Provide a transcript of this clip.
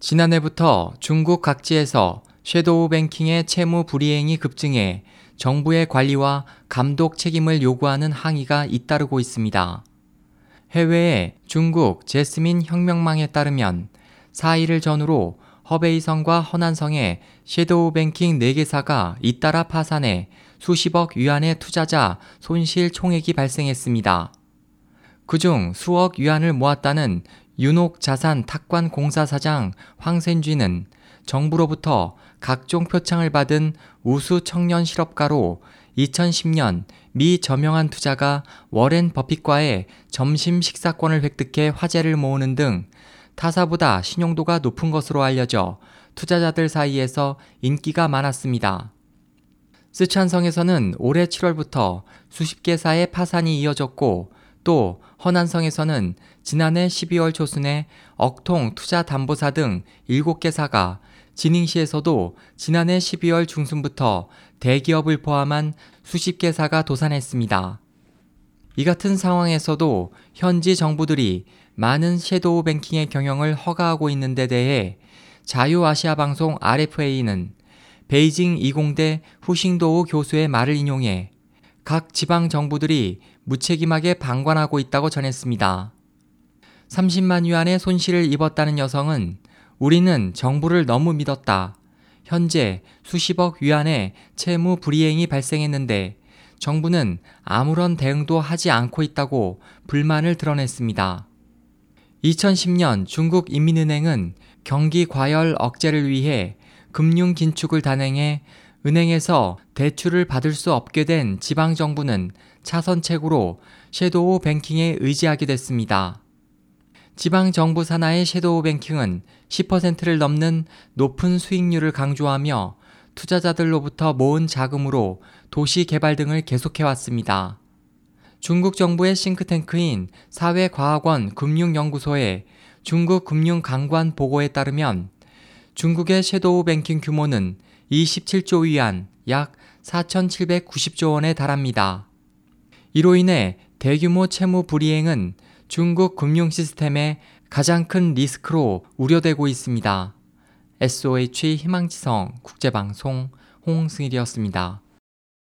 지난해부터 중국 각지에서 섀도우 뱅킹의 채무 불이행이 급증해 정부의 관리와 감독 책임을 요구하는 항의가 잇따르고 있습니다. 해외의 중국 제스민 혁명망에 따르면 4일을 전후로 허베이성과 허난성의 섀도우 뱅킹 4개사가 잇따라 파산해 수십억 위안의 투자자 손실 총액이 발생했습니다. 그중 수억 위안을 모았다는 윤옥 자산 탁관 공사 사장 황센쥐는 정부로부터 각종 표창을 받은 우수 청년 실업가로 2010년 미 저명한 투자가 워렌 버핏과의 점심 식사권을 획득해 화제를 모으는 등 타사보다 신용도가 높은 것으로 알려져 투자자들 사이에서 인기가 많았습니다. 스촨성에서는 올해 7월부터 수십 개사의 파산이 이어졌고 또 허난성에서는 지난해 12월 초순에 억통 투자담보사 등 7개사가 지닝시에서도 지난해 12월 중순부터 대기업을 포함한 수십 개사가 도산했습니다. 이 같은 상황에서도 현지 정부들이 많은 섀도우 뱅킹의 경영을 허가하고 있는 데 대해 자유아시아 방송 RFA는 베이징 이공대 후싱도우 교수의 말을 인용해 각 지방 정부들이 무책임하게 방관하고 있다고 전했습니다. 30만 위안의 손실을 입었다는 여성은 우리는 정부를 너무 믿었다. 현재 수십억 위안의 채무 불이행이 발생했는데 정부는 아무런 대응도 하지 않고 있다고 불만을 드러냈습니다. 2010년 중국 인민은행은 경기 과열 억제를 위해 금융 긴축을 단행해 은행에서 대출을 받을 수 없게 된 지방정부는 차선책으로 섀도우 뱅킹에 의지하게 됐습니다. 지방정부 산하의 섀도우 뱅킹은 10%를 넘는 높은 수익률을 강조하며 투자자들로부터 모은 자금으로 도시 개발 등을 계속해왔습니다. 중국 정부의 싱크탱크인 사회과학원 금융연구소의 중국 금융 강관 보고에 따르면 중국의 섀도우 뱅킹 규모는 27조 위안 약 4,790조 원에 달합니다. 이로 인해 대규모 채무 불이행은 중국 금융 시스템의 가장 큰 리스크로 우려되고 있습니다. SOH 희망지성 국제방송 홍승일이었습니다.